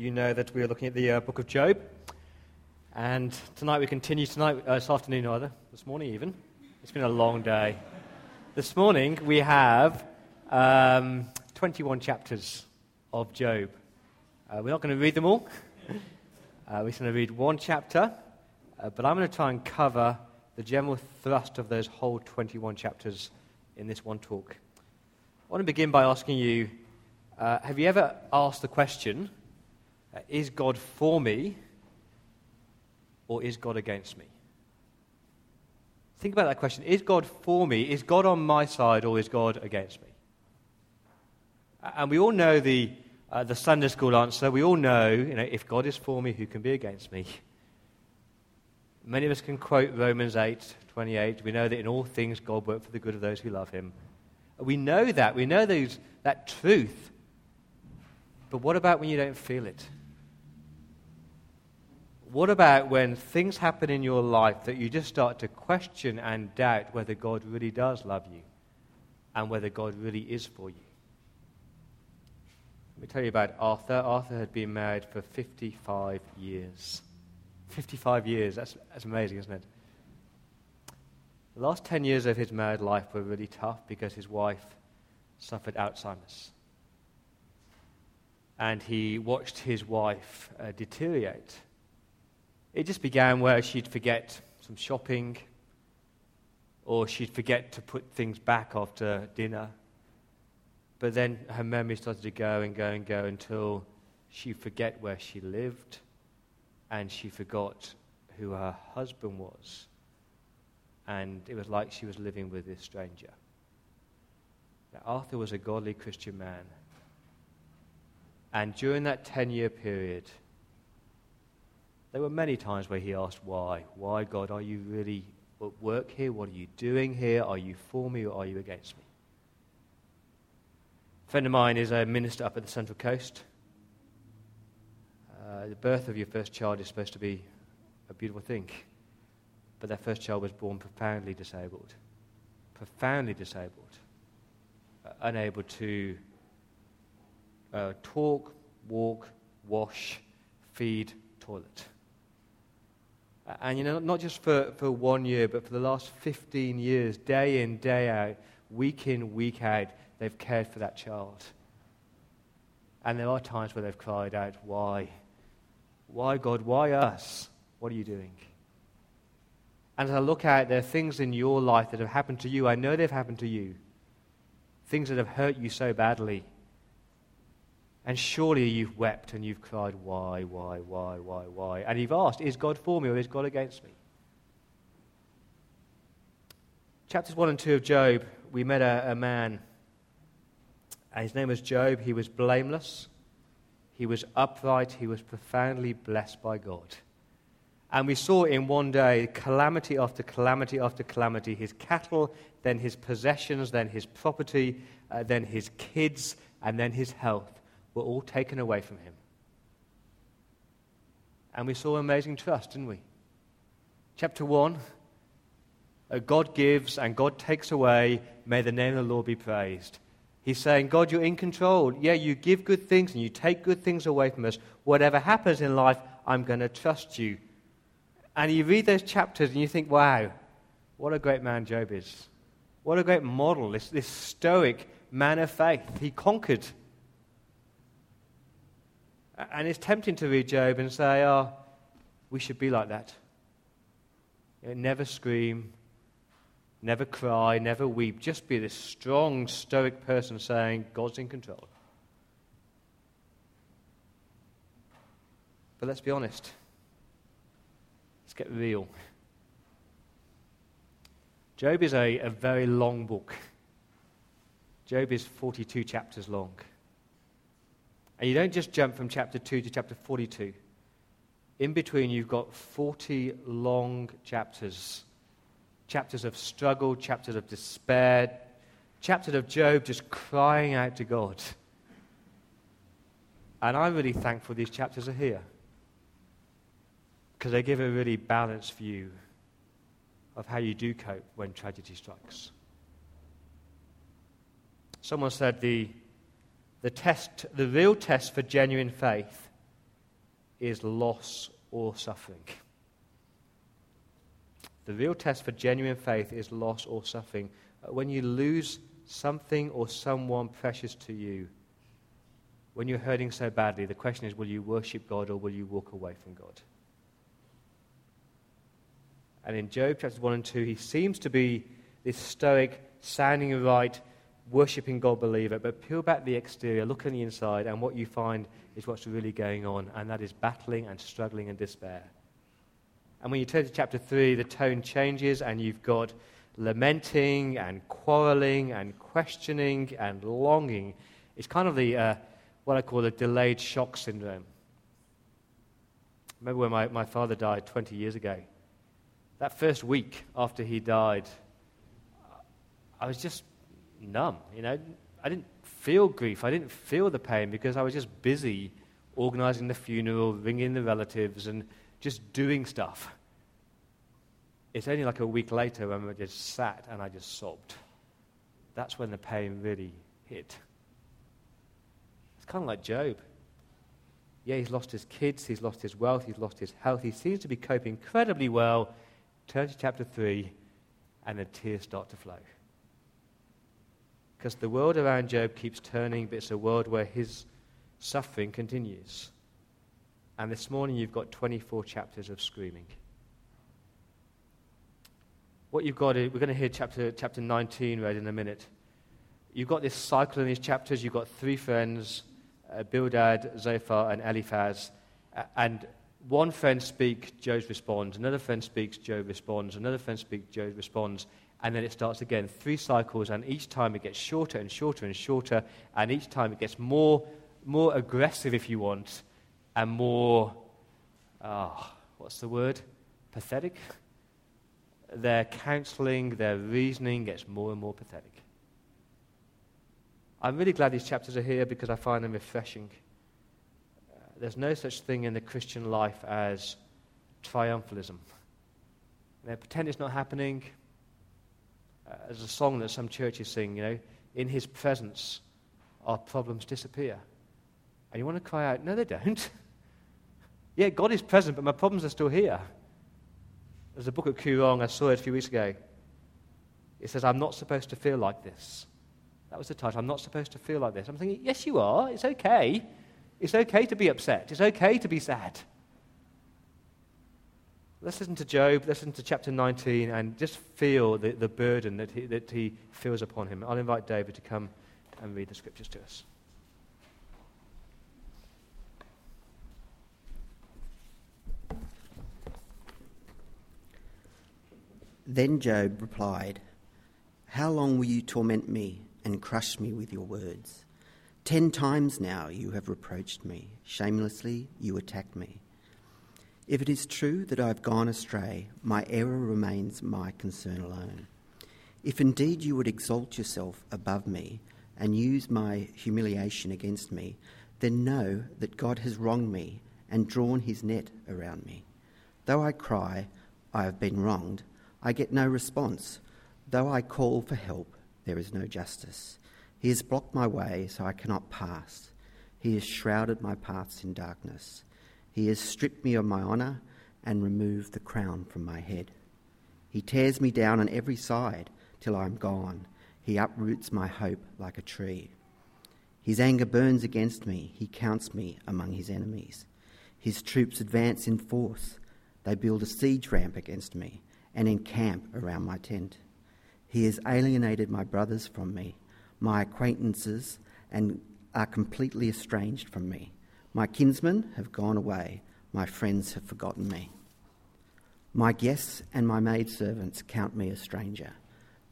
you know that we are looking at the uh, book of Job. And tonight we continue, tonight, uh, this afternoon either, this morning even. It's been a long day. This morning we have um, 21 chapters of Job. Uh, we're not going to read them all. Uh, we're going to read one chapter, uh, but I'm going to try and cover the general thrust of those whole 21 chapters in this one talk. I want to begin by asking you uh, have you ever asked the question, uh, is God for me or is God against me? Think about that question. Is God for me? Is God on my side or is God against me? And we all know the, uh, the Sunday school answer. We all know, you know, if God is for me, who can be against me? Many of us can quote Romans 8 28. We know that in all things God works for the good of those who love him. We know that. We know those, that truth. But what about when you don't feel it? What about when things happen in your life that you just start to question and doubt whether God really does love you and whether God really is for you? Let me tell you about Arthur. Arthur had been married for 55 years. 55 years, that's, that's amazing, isn't it? The last 10 years of his married life were really tough because his wife suffered Alzheimer's and he watched his wife uh, deteriorate. It just began where she'd forget some shopping, or she'd forget to put things back after dinner. But then her memory started to go and go and go until she forget where she lived, and she forgot who her husband was. And it was like she was living with this stranger. Now, Arthur was a godly Christian man and during that 10 year period, there were many times where he asked, Why? Why, God, are you really at work here? What are you doing here? Are you for me or are you against me? A friend of mine is a minister up at the Central Coast. Uh, the birth of your first child is supposed to be a beautiful thing, but their first child was born profoundly disabled. Profoundly disabled. Uh, unable to uh, talk, walk, wash, feed, toilet. And you know, not just for, for one year, but for the last 15 years, day in, day out, week in, week out, they've cared for that child. And there are times where they've cried out, Why? Why, God? Why us? What are you doing? And as I look out, there are things in your life that have happened to you. I know they've happened to you. Things that have hurt you so badly. And surely you've wept and you've cried, Why, why, why, why, why? And you've asked, Is God for me or is God against me? Chapters 1 and 2 of Job, we met a, a man. His name was Job. He was blameless, he was upright, he was profoundly blessed by God. And we saw in one day calamity after calamity after calamity his cattle, then his possessions, then his property, uh, then his kids, and then his health were all taken away from him. And we saw amazing trust, didn't we? Chapter 1 uh, God gives and God takes away. May the name of the Lord be praised. He's saying, God, you're in control. Yeah, you give good things and you take good things away from us. Whatever happens in life, I'm going to trust you. And you read those chapters and you think, wow, what a great man Job is. What a great model, this, this stoic man of faith. He conquered and it's tempting to read Job and say, oh, we should be like that. You know, never scream, never cry, never weep. Just be this strong, stoic person saying, God's in control. But let's be honest. Let's get real. Job is a, a very long book. Job is 42 chapters long. And you don't just jump from chapter 2 to chapter 42. In between, you've got 40 long chapters chapters of struggle, chapters of despair, chapters of Job just crying out to God. And I'm really thankful these chapters are here because they give a really balanced view of how you do cope when tragedy strikes. Someone said the the test, the real test for genuine faith is loss or suffering. The real test for genuine faith is loss or suffering. Uh, when you lose something or someone precious to you, when you're hurting so badly, the question is will you worship God or will you walk away from God? And in Job chapters 1 and 2, he seems to be this stoic, sounding right, worshipping God believer. But peel back the exterior, look on the inside, and what you find is what's really going on, and that is battling and struggling and despair. And when you turn to chapter 3, the tone changes, and you've got lamenting and quarreling and questioning and longing. It's kind of the, uh, what I call the delayed shock syndrome. Remember when my, my father died 20 years ago. That first week after he died, I was just numb. You know, I didn't feel grief. I didn't feel the pain because I was just busy organizing the funeral, ringing the relatives, and just doing stuff. It's only like a week later when I just sat and I just sobbed. That's when the pain really hit. It's kind of like Job. Yeah, he's lost his kids, he's lost his wealth, he's lost his health. He seems to be coping incredibly well. Turn to chapter 3, and the tears start to flow. Because the world around Job keeps turning, but it's a world where his suffering continues. And this morning you've got 24 chapters of screaming. What you've got, is, we're going to hear chapter, chapter 19 read in a minute. You've got this cycle in these chapters. You've got three friends, uh, Bildad, Zophar, and Eliphaz. And one friend speaks, Job responds. Another friend speaks, Job responds. Another friend speaks, Job responds. And then it starts again. Three cycles, and each time it gets shorter and shorter and shorter. And each time it gets more, more aggressive, if you want, and more, ah, what's the word? Pathetic? Their counseling, their reasoning gets more and more pathetic. I'm really glad these chapters are here because I find them refreshing. There's no such thing in the Christian life as triumphalism. You know, pretend it's not happening. There's a song that some churches sing, you know, in his presence our problems disappear. And you want to cry out, no, they don't. Yeah, God is present, but my problems are still here. There's a book at Koorong, I saw it a few weeks ago. It says, I'm not supposed to feel like this. That was the title. I'm not supposed to feel like this. I'm thinking, yes, you are. It's okay. It's okay to be upset. It's okay to be sad. Let's listen to Job, listen to chapter 19, and just feel the, the burden that he, that he feels upon him. I'll invite David to come and read the scriptures to us. Then Job replied, How long will you torment me and crush me with your words? Ten times now you have reproached me. Shamelessly you attack me. If it is true that I have gone astray, my error remains my concern alone. If indeed you would exalt yourself above me and use my humiliation against me, then know that God has wronged me and drawn his net around me. Though I cry, I have been wronged, I get no response. Though I call for help, there is no justice. He has blocked my way so I cannot pass. He has shrouded my paths in darkness. He has stripped me of my honour and removed the crown from my head. He tears me down on every side till I am gone. He uproots my hope like a tree. His anger burns against me. He counts me among his enemies. His troops advance in force. They build a siege ramp against me and encamp around my tent. He has alienated my brothers from me, my acquaintances, and are completely estranged from me. My kinsmen have gone away, my friends have forgotten me. My guests and my maidservants count me a stranger.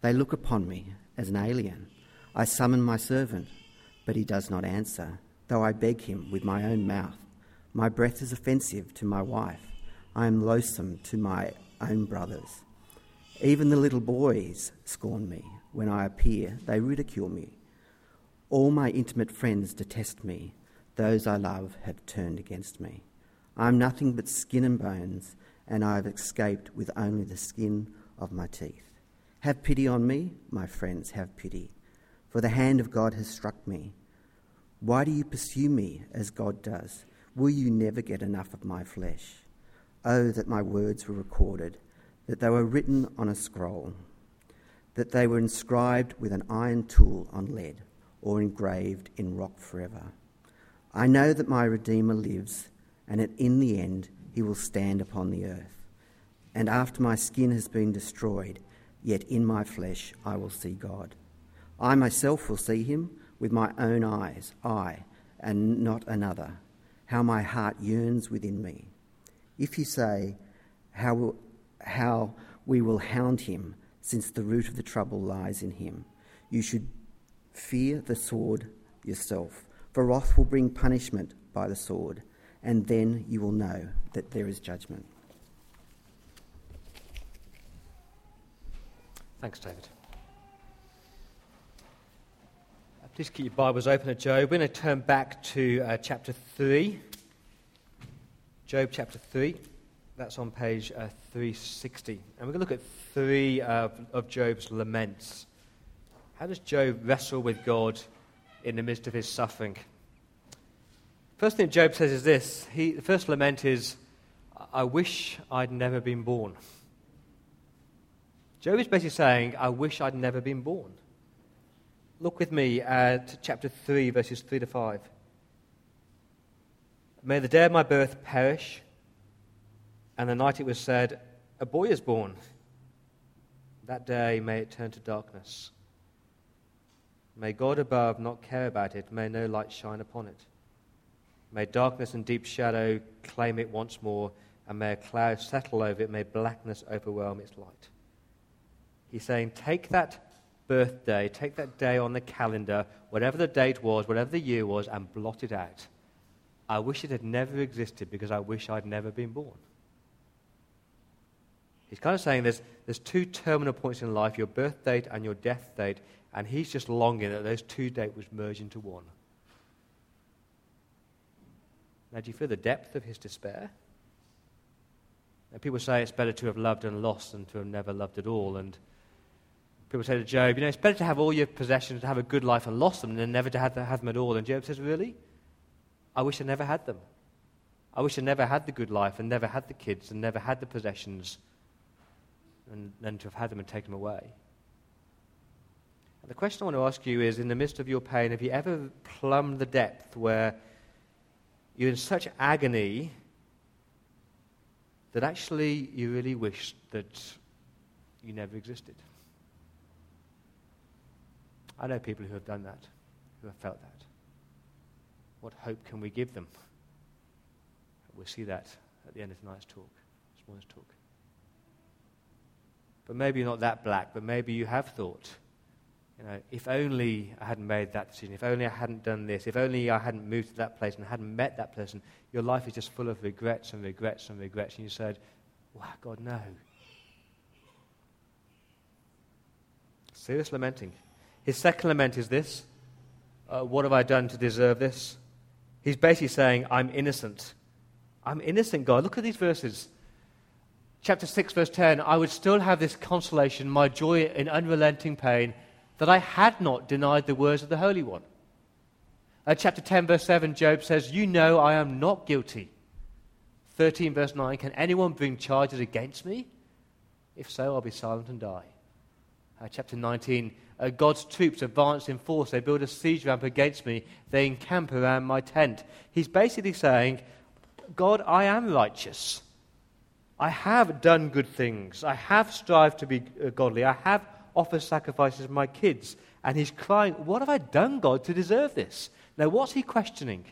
They look upon me as an alien. I summon my servant, but he does not answer, though I beg him with my own mouth. My breath is offensive to my wife. I am loathsome to my own brothers. Even the little boys scorn me. When I appear, they ridicule me. All my intimate friends detest me. Those I love have turned against me. I am nothing but skin and bones, and I have escaped with only the skin of my teeth. Have pity on me, my friends, have pity, for the hand of God has struck me. Why do you pursue me as God does? Will you never get enough of my flesh? Oh, that my words were recorded, that they were written on a scroll, that they were inscribed with an iron tool on lead, or engraved in rock forever. I know that my Redeemer lives, and that in the end he will stand upon the earth. And after my skin has been destroyed, yet in my flesh I will see God. I myself will see him with my own eyes, I, and not another how my heart yearns within me. If you say, how, will, how we will hound him, since the root of the trouble lies in him, you should fear the sword yourself, for wrath will bring punishment by the sword, and then you will know that there is judgment. Thanks, David. Please keep your Bibles open at Job. We're going to turn back to uh, chapter 3. Job chapter 3. That's on page uh, 360. And we're going to look at three uh, of Job's laments. How does Job wrestle with God in the midst of his suffering? First thing Job says is this. He, the first lament is, I wish I'd never been born. Job is basically saying, I wish I'd never been born. Look with me at chapter 3, verses 3 to 5. May the day of my birth perish, and the night it was said, A boy is born. That day may it turn to darkness. May God above not care about it, may no light shine upon it. May darkness and deep shadow claim it once more, and may a cloud settle over it, may blackness overwhelm its light. He's saying, Take that birthday, take that day on the calendar, whatever the date was, whatever the year was, and blot it out. I wish it had never existed because I wish I'd never been born. He's kind of saying there's, there's two terminal points in life your birth date and your death date, and he's just longing that those two dates would merge into one. Now, do you feel the depth of his despair? Now, people say it's better to have loved and lost than to have never loved at all, and People say to Job, you know, it's better to have all your possessions, to have a good life and lost them than never to have, have them at all. And Job says, really? I wish I never had them. I wish I never had the good life and never had the kids and never had the possessions and then to have had them and taken them away. The question I want to ask you is in the midst of your pain, have you ever plumbed the depth where you're in such agony that actually you really wish that you never existed? I know people who have done that, who have felt that. What hope can we give them? We'll see that at the end of tonight's talk, this morning's talk. But maybe you're not that black, but maybe you have thought, you know, if only I hadn't made that decision, if only I hadn't done this, if only I hadn't moved to that place and hadn't met that person, your life is just full of regrets and regrets and regrets. And you said, wow, God, no. Serious lamenting. His second lament is this uh, What have I done to deserve this? He's basically saying, I'm innocent. I'm innocent, God. Look at these verses. Chapter 6, verse 10 I would still have this consolation, my joy in unrelenting pain, that I had not denied the words of the Holy One. Chapter 10, verse 7, Job says, You know I am not guilty. 13, verse 9, Can anyone bring charges against me? If so, I'll be silent and die. Chapter 19, uh, God's troops advance in force. They build a siege ramp against me. They encamp around my tent. He's basically saying, God, I am righteous. I have done good things. I have strived to be uh, godly. I have offered sacrifices to my kids. And he's crying, What have I done, God, to deserve this? Now, what's he questioning?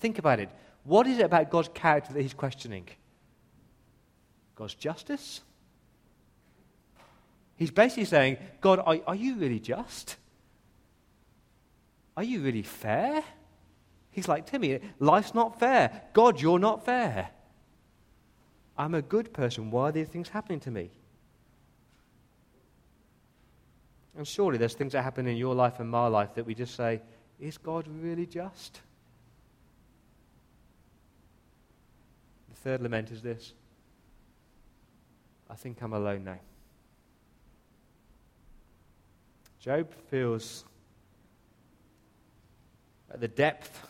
Think about it. What is it about God's character that he's questioning? God's justice? He's basically saying, God, are, are you really just? Are you really fair? He's like, Timmy, life's not fair. God, you're not fair. I'm a good person. Why are these things happening to me? And surely there's things that happen in your life and my life that we just say, is God really just? The third lament is this I think I'm alone now. Job feels at the depth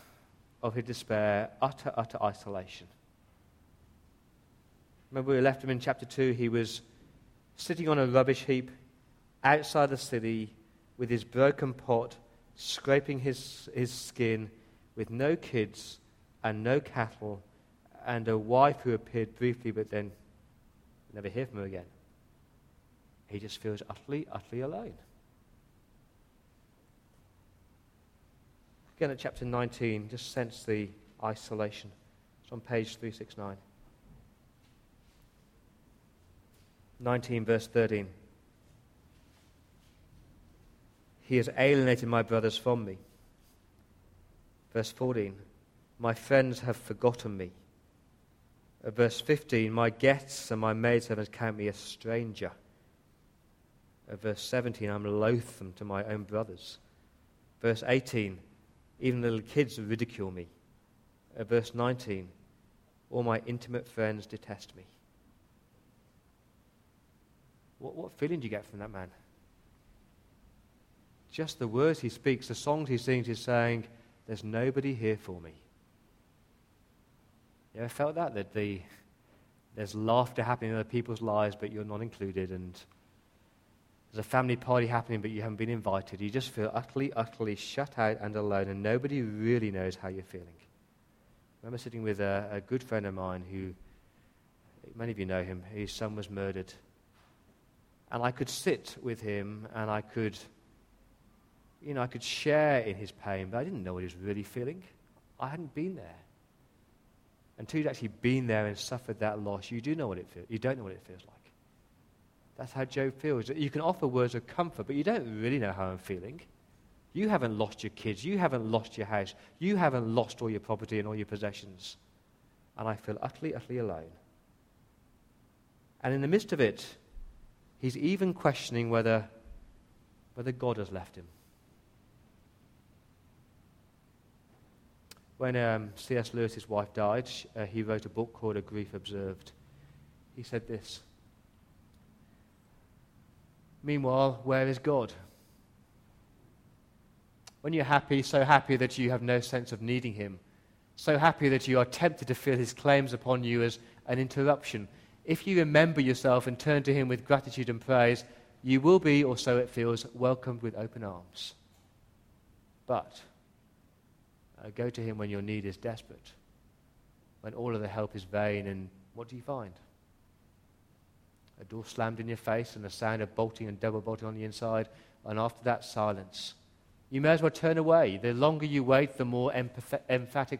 of his despair, utter, utter isolation. Remember, we left him in chapter 2. He was sitting on a rubbish heap outside the city with his broken pot, scraping his, his skin, with no kids and no cattle, and a wife who appeared briefly but then never hear from her again. He just feels utterly, utterly alone. Again at chapter 19, just sense the isolation. It's on page 369. 19, verse 13. He has alienated my brothers from me. Verse 14. My friends have forgotten me. Uh, verse 15. My guests and my maidservants count me a stranger. Uh, verse 17. I'm loathsome to my own brothers. Verse 18. Even little kids ridicule me. Uh, verse 19. All my intimate friends detest me. What, what feeling do you get from that man? Just the words he speaks, the songs he sings, he's saying, There's nobody here for me. You ever felt that? That the, there's laughter happening in other people's lives, but you're not included, and there's a family party happening, but you haven't been invited. You just feel utterly, utterly shut out and alone, and nobody really knows how you're feeling. I remember sitting with a, a good friend of mine who, many of you know him, his son was murdered. And I could sit with him and I could, you know, I could share in his pain, but I didn't know what he was really feeling. I hadn't been there. Until you'd actually been there and suffered that loss, you do know what it feels. You don't know what it feels like. That's how Job feels. You can offer words of comfort, but you don't really know how I'm feeling. You haven't lost your kids. You haven't lost your house. You haven't lost all your property and all your possessions. And I feel utterly, utterly alone. And in the midst of it, he's even questioning whether, whether God has left him. When um, C.S. Lewis's wife died, uh, he wrote a book called A Grief Observed. He said this Meanwhile, where is God? When you're happy, so happy that you have no sense of needing Him, so happy that you are tempted to feel His claims upon you as an interruption, if you remember yourself and turn to Him with gratitude and praise, you will be, or so it feels, welcomed with open arms. But uh, go to Him when your need is desperate, when all of the help is vain, and what do you find? a door slammed in your face and a sound of bolting and double bolting on the inside, and after that, silence. You may as well turn away. The longer you wait, the more empath- emphatic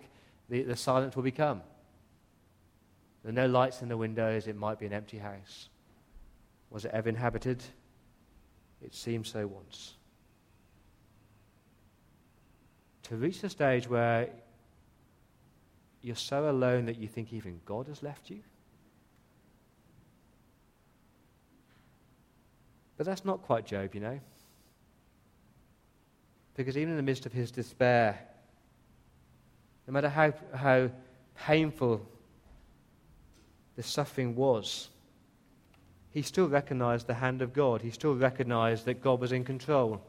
the, the silence will become. There are no lights in the windows, it might be an empty house. Was it ever inhabited? It seemed so once. To reach the stage where you're so alone that you think even God has left you? But that's not quite Job, you know. Because even in the midst of his despair, no matter how, how painful the suffering was, he still recognized the hand of God. He still recognized that God was in control.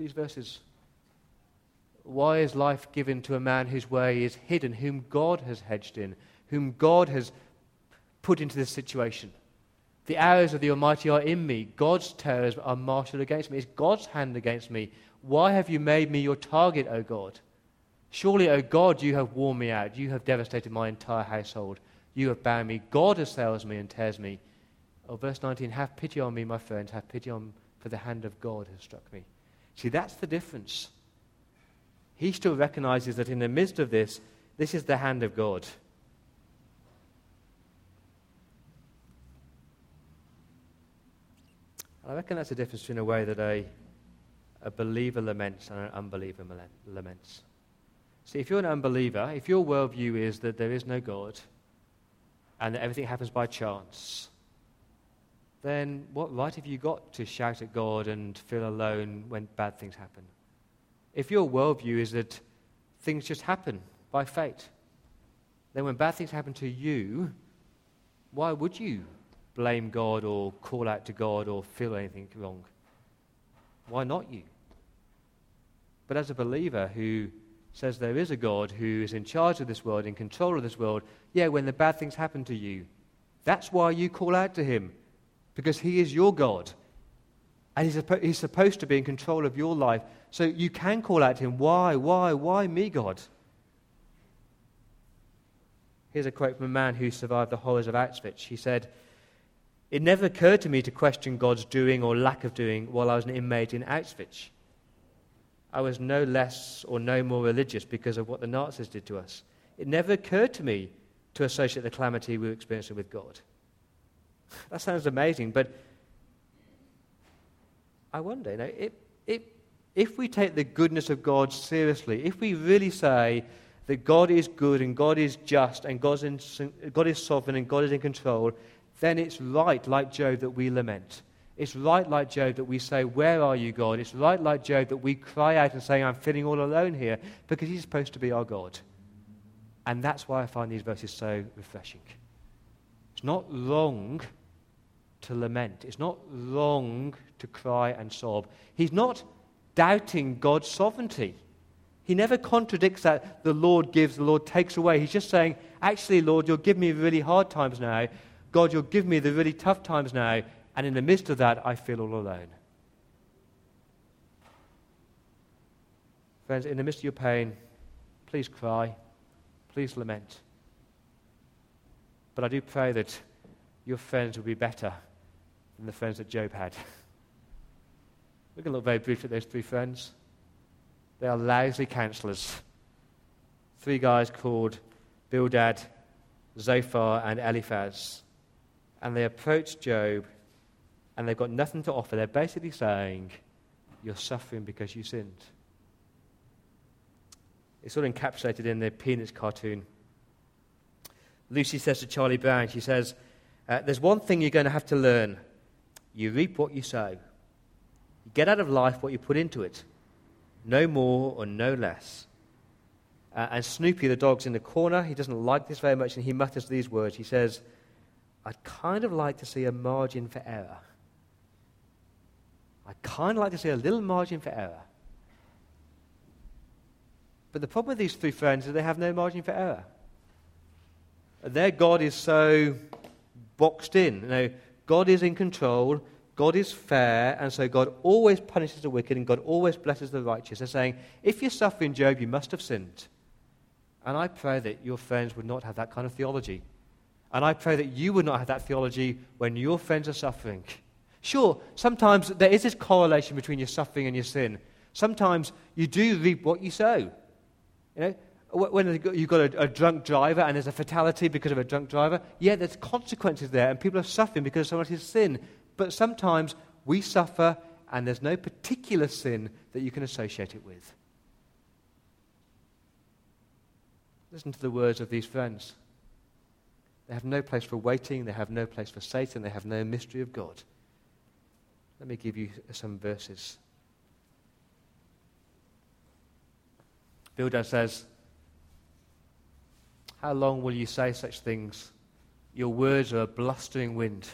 These verses. Why is life given to a man whose way is hidden, whom God has hedged in, whom God has put into this situation? The arrows of the Almighty are in me. God's terrors are marshaled against me. It's God's hand against me. Why have you made me your target, O God? Surely, O God, you have worn me out. You have devastated my entire household. You have bound me. God assails me and tears me. Oh, verse 19 Have pity on me, my friends. Have pity on me, for the hand of God has struck me. See, that's the difference. He still recognizes that in the midst of this, this is the hand of God. I reckon that's the difference between a way that a, a believer laments and an unbeliever laments. See, if you're an unbeliever, if your worldview is that there is no God and that everything happens by chance, then what right have you got to shout at God and feel alone when bad things happen? If your worldview is that things just happen by fate, then when bad things happen to you, why would you blame God or call out to God or feel anything wrong. Why not you? But as a believer who says there is a God who is in charge of this world, in control of this world, yeah, when the bad things happen to you, that's why you call out to him, because he is your God. And he's, he's supposed to be in control of your life. So you can call out to him, Why, why, why me, God? Here's a quote from a man who survived the horrors of Auschwitz. He said, It never occurred to me to question God's doing or lack of doing while I was an inmate in Auschwitz. I was no less or no more religious because of what the Nazis did to us. It never occurred to me to associate the calamity we were experiencing with God. That sounds amazing, but I wonder, you know, if, we take the goodness of God seriously, if we really say that God is good and God is just and God is, God is sovereign and God is in control, then it's right, like Job, that we lament. It's right, like Job, that we say, Where are you, God? It's right, like Job, that we cry out and say, I'm feeling all alone here, because He's supposed to be our God. And that's why I find these verses so refreshing. It's not wrong to lament, it's not wrong to cry and sob. He's not doubting God's sovereignty. He never contradicts that the Lord gives, the Lord takes away. He's just saying, Actually, Lord, you'll give me really hard times now. God, you'll give me the really tough times now. And in the midst of that, I feel all alone. Friends, in the midst of your pain, please cry, please lament. But I do pray that your friends will be better than the friends that Job had. We're going to look very briefly at those three friends. They are lousy counselors. Three guys called Bildad, Zophar, and Eliphaz. And they approach Job and they've got nothing to offer. They're basically saying, You're suffering because you sinned. It's all encapsulated in the Peanuts cartoon. Lucy says to Charlie Brown, She says, uh, There's one thing you're going to have to learn you reap what you sow. You get out of life what you put into it, no more or no less. Uh, and Snoopy, the dog's in the corner. He doesn't like this very much, and he mutters these words. He says, I'd kind of like to see a margin for error. I kind of like to see a little margin for error. But the problem with these three friends is they have no margin for error. Their God is so boxed in. You know, God is in control, God is fair, and so God always punishes the wicked and God always blesses the righteous. They're saying, if you're suffering, Job, you must have sinned. And I pray that your friends would not have that kind of theology. And I pray that you would not have that theology when your friends are suffering. Sure, sometimes there is this correlation between your suffering and your sin. Sometimes you do reap what you sow. You know, when you've got a, a, drunk driver and there's a fatality because of a drunk driver, yeah, there's consequences there, and people are suffering because of someone's sin. But sometimes we suffer, and there's no particular sin that you can associate it with. Listen to the words of these friends. They have no place for waiting, they have no place for Satan, they have no mystery of God. Let me give you some verses. Bildad says, How long will you say such things? Your words are a blustering wind.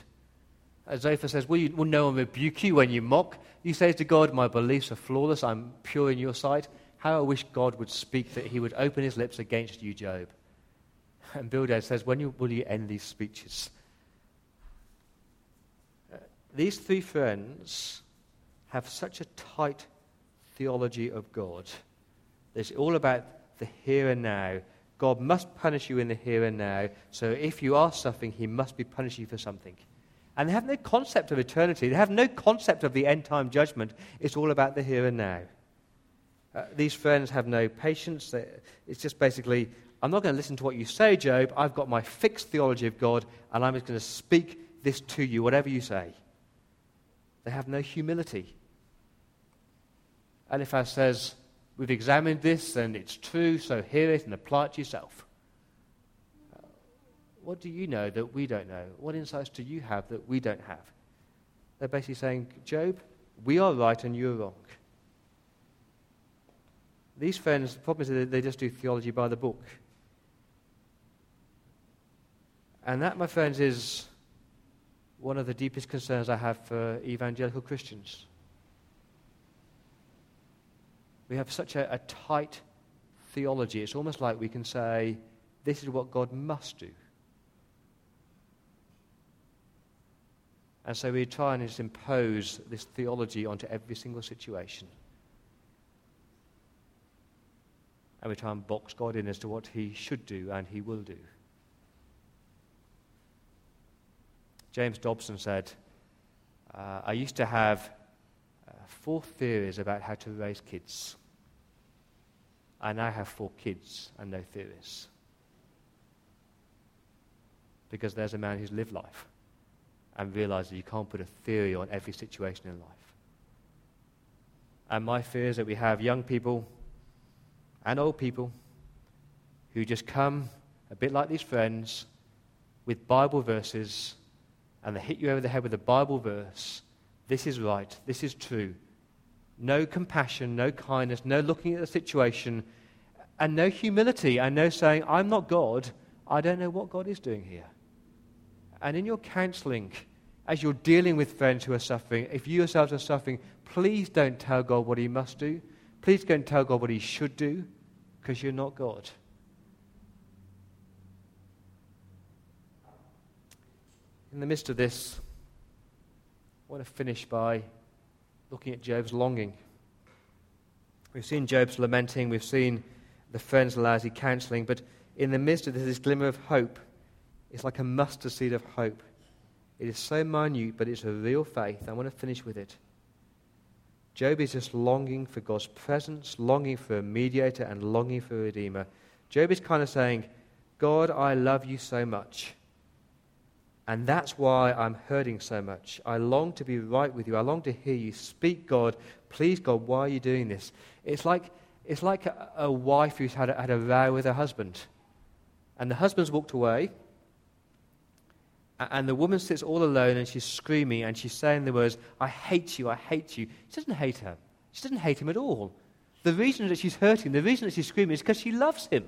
Zophar says, will, you, will no one rebuke you when you mock? You say to God, My beliefs are flawless, I'm pure in your sight. How I wish God would speak that he would open his lips against you, Job. And Bildad says, When you, will you end these speeches? Uh, these three friends have such a tight theology of God. It's all about the here and now. God must punish you in the here and now. So if you are suffering, he must be punishing you for something. And they have no concept of eternity. They have no concept of the end time judgment. It's all about the here and now. Uh, these friends have no patience. They, it's just basically, I'm not going to listen to what you say, Job. I've got my fixed theology of God, and I'm just going to speak this to you, whatever you say. They have no humility. Eliphaz says, We've examined this and it's true, so hear it and apply it to yourself. what do you know that we don't know? What insights do you have that we don't have? They're basically saying, Job, we are right and you're wrong. These friends, the problem is that they just do theology by the book. And that, my friends, is one of the deepest concerns I have for evangelical Christians. We have such a, a tight theology. It's almost like we can say, this is what God must do. And so we try and just impose this theology onto every single situation. And we try and box God in as to what he should do and he will do. James Dobson said, uh, I used to have four theories about how to raise kids. I now have four kids and no theories. Because there's a man who's lived life and realized that you can't put a theory on every situation in life. And my fear is that we have young people and old people who just come a bit like these friends with Bible verses and they hit you over the head with a Bible verse. This is right. This is true. No compassion, no kindness, no looking at the situation, and no humility, and no saying, I'm not God. I don't know what God is doing here. And in your counseling, as you're dealing with friends who are suffering, if you yourselves are suffering, please don't tell God what He must do. Please don't tell God what He should do, because you're not God. In the midst of this, want to finish by looking at Job's longing. We've seen Job's lamenting, we've seen the friends lousy counseling, but in the midst of this, this glimmer of hope, it's like a mustard seed of hope. It is so minute, but it's a real faith. I want to finish with it. Job is just longing for God's presence, longing for a mediator, and longing for a redeemer. Job is kind of saying, God, I love you so much. And that's why I'm hurting so much. I long to be right with you. I long to hear you speak, God. Please, God, why are you doing this? It's like, it's like a, a wife who's had a, had a row with her husband. And the husband's walked away. And the woman sits all alone and she's screaming and she's saying the words, I hate you, I hate you. She doesn't hate her. She doesn't hate him at all. The reason that she's hurting, the reason that she's screaming is because she loves him.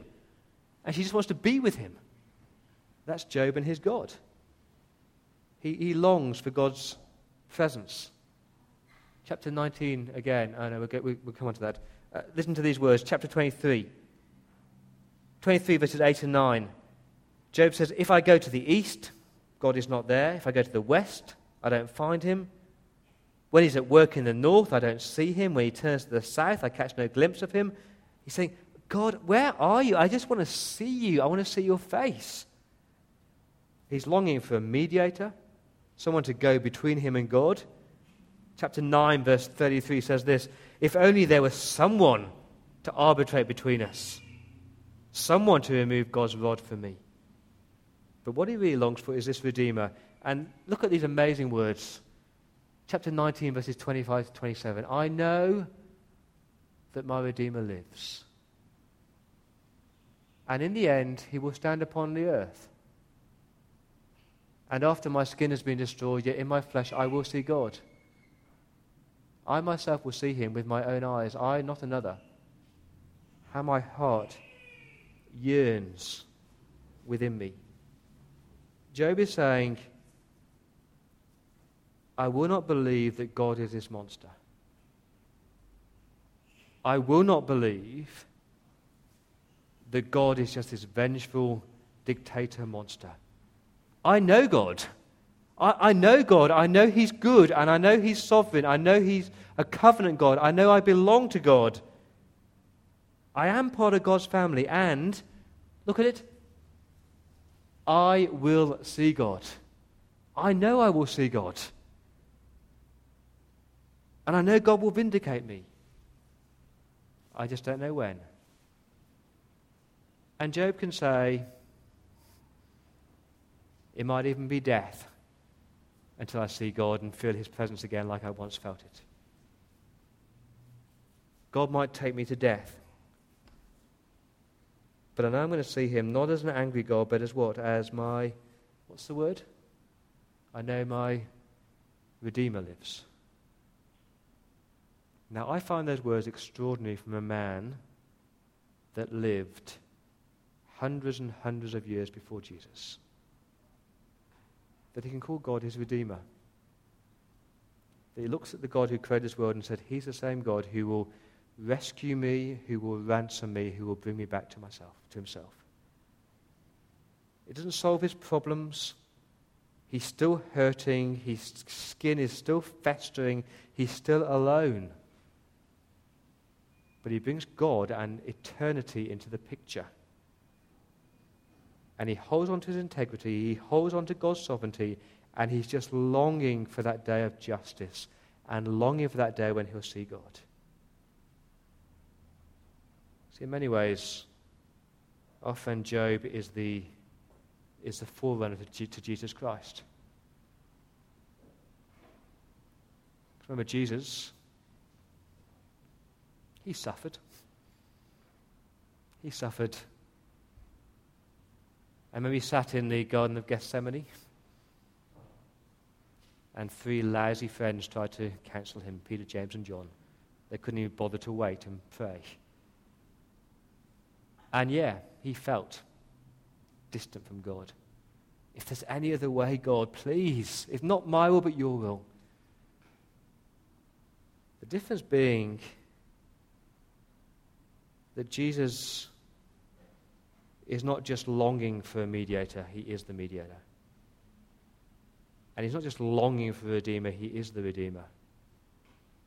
And she just wants to be with him. That's Job and his God. He, he longs for God's presence. Chapter 19 again. I know we'll, get, we'll come on to that. Uh, listen to these words. Chapter 23. 23 verses 8 and 9. Job says, If I go to the east, God is not there. If I go to the west, I don't find him. When he's at work in the north, I don't see him. When he turns to the south, I catch no glimpse of him. He's saying, God, where are you? I just want to see you. I want to see your face. He's longing for a mediator, someone to go between him and God. Chapter 9, verse 33 says this If only there was someone to arbitrate between us, someone to remove God's rod for me. But what he really longs for is this Redeemer. And look at these amazing words. Chapter 19, verses 25 to 27. I know that my Redeemer lives. And in the end, he will stand upon the earth. And after my skin has been destroyed, yet in my flesh I will see God. I myself will see him with my own eyes, I, not another. How my heart yearns within me. Job is saying, I will not believe that God is this monster. I will not believe that God is just this vengeful dictator monster. I know God. I, I, know God. I know He's good, and I know He's sovereign. I know He's a covenant God. I know I belong to God. I am part of God's family, and look at it I will see God. I know I will see God. And I know God will vindicate me. I just don't know when. And Job can say, it might even be death until I see God and feel his presence again like I once felt it. God might take me to death. But I know I'm going to see him not as an angry God, but as what? As my, what's the word? I know my Redeemer lives. Now, I find those words extraordinary from a man that lived hundreds and hundreds of years before Jesus. That he can call God his Redeemer. That he looks at the God who created this world and said, He's the same God who will rescue me, who will ransom me, who will bring me back to myself, to himself. It doesn't solve his problems. He's still hurting. His skin is still festering. He's still alone. But he brings God and eternity into the picture. And he holds on to his integrity. He holds on to God's sovereignty. And he's just longing for that day of justice and longing for that day when he'll see God. See, in many ways, friend Job is the is the forerunner to, to Jesus Christ. Remember Jesus? He suffered. He suffered. And when he sat in the Garden of Gethsemane, and three lousy friends tried to counsel him Peter, James, and John. They couldn't even bother to wait and pray. And yeah, he felt distant from God. If there's any other way, God, please, if not my will, but your will. The difference being that Jesus is not just longing for a mediator, he is the mediator. And he's not just longing for a redeemer, he is the redeemer.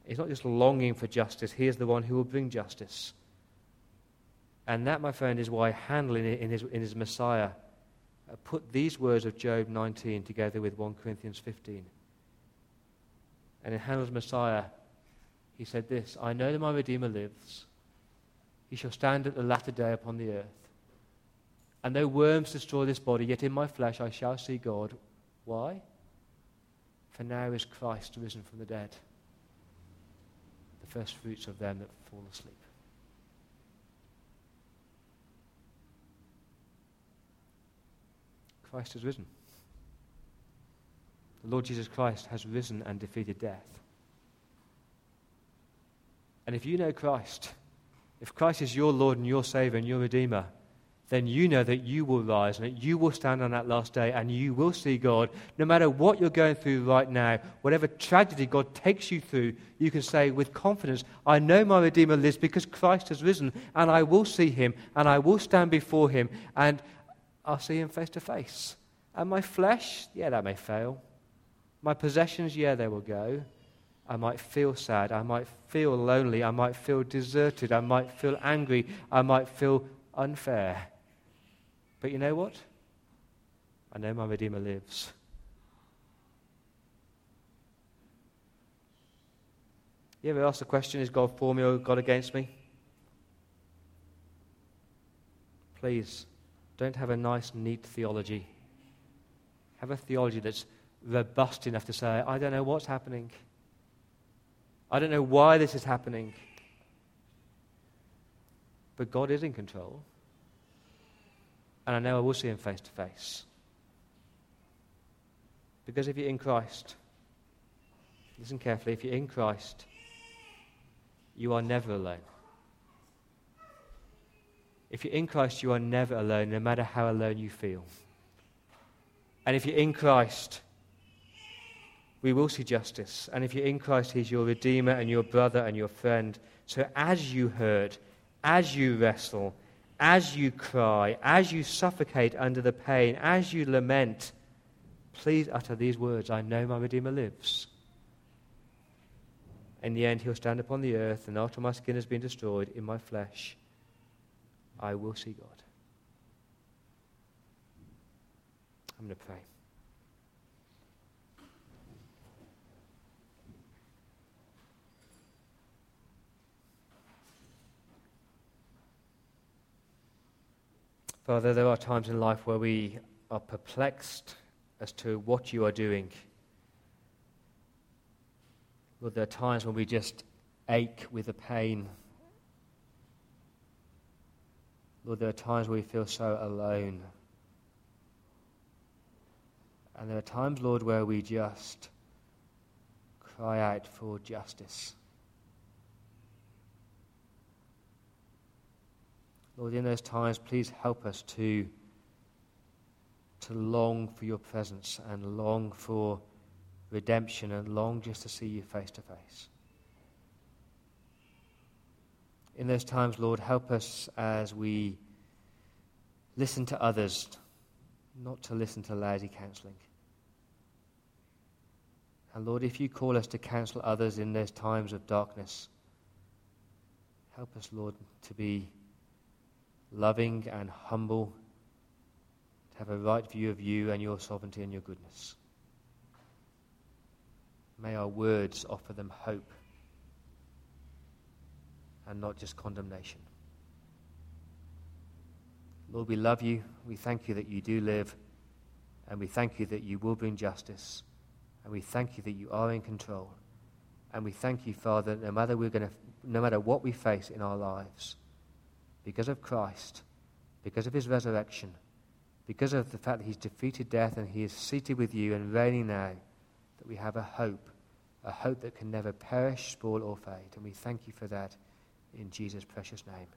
He's not just longing for justice, he is the one who will bring justice. And that, my friend, is why Handel in his, in his Messiah uh, put these words of Job 19 together with 1 Corinthians 15. And in Handel's Messiah, he said this I know that my Redeemer lives. He shall stand at the latter day upon the earth. And though worms destroy this body, yet in my flesh I shall see God. Why? For now is Christ risen from the dead, the first fruits of them that fall asleep. Christ has risen. The Lord Jesus Christ has risen and defeated death. And if you know Christ, if Christ is your Lord and your Savior and your Redeemer, then you know that you will rise and that you will stand on that last day and you will see God. No matter what you're going through right now, whatever tragedy God takes you through, you can say with confidence, I know my Redeemer lives because Christ has risen and I will see him and I will stand before him and I'll see him face to face. And my flesh, yeah, that may fail. My possessions, yeah, they will go. I might feel sad. I might feel lonely. I might feel deserted. I might feel angry. I might feel unfair. But you know what? I know my Redeemer lives. You ever ask the question, is God for me or God against me? Please don't have a nice, neat theology. Have a theology that's robust enough to say, I don't know what's happening. I don't know why this is happening. But God is in control. And I know I will see him face to face. Because if you're in Christ, listen carefully, if you're in Christ, you are never alone. If you're in Christ, you are never alone, no matter how alone you feel. And if you're in Christ, we will see justice. And if you're in Christ, He's your Redeemer and your brother and your friend. So as you hurt, as you wrestle, as you cry, as you suffocate under the pain, as you lament, please utter these words I know my Redeemer lives. In the end, He'll stand upon the earth, and after my skin has been destroyed in my flesh, I will see God. I'm going to pray. Father, there are times in life where we are perplexed as to what you are doing. Lord, there are times when we just ache with the pain Lord, there are times where we feel so alone. And there are times, Lord, where we just cry out for justice. Lord, in those times, please help us to, to long for your presence and long for redemption and long just to see you face to face. in those times, Lord, help us as we listen to others, not to listen to lousy counseling. And Lord, if you call us to counsel others in those times of darkness, help us, Lord, to be loving and humble, to have a right view of you and your sovereignty and your goodness. May our words offer them hope and not just condemnation. Lord, we love you. We thank you that you do live, and we thank you that you will bring justice, and we thank you that you are in control. And we thank you, Father, no matter, we're gonna, no matter what we face in our lives, because of Christ, because of his resurrection, because of the fact that he's defeated death and he is seated with you and reigning now, that we have a hope, a hope that can never perish, spoil, or fade. And we thank you for that in Jesus' precious name.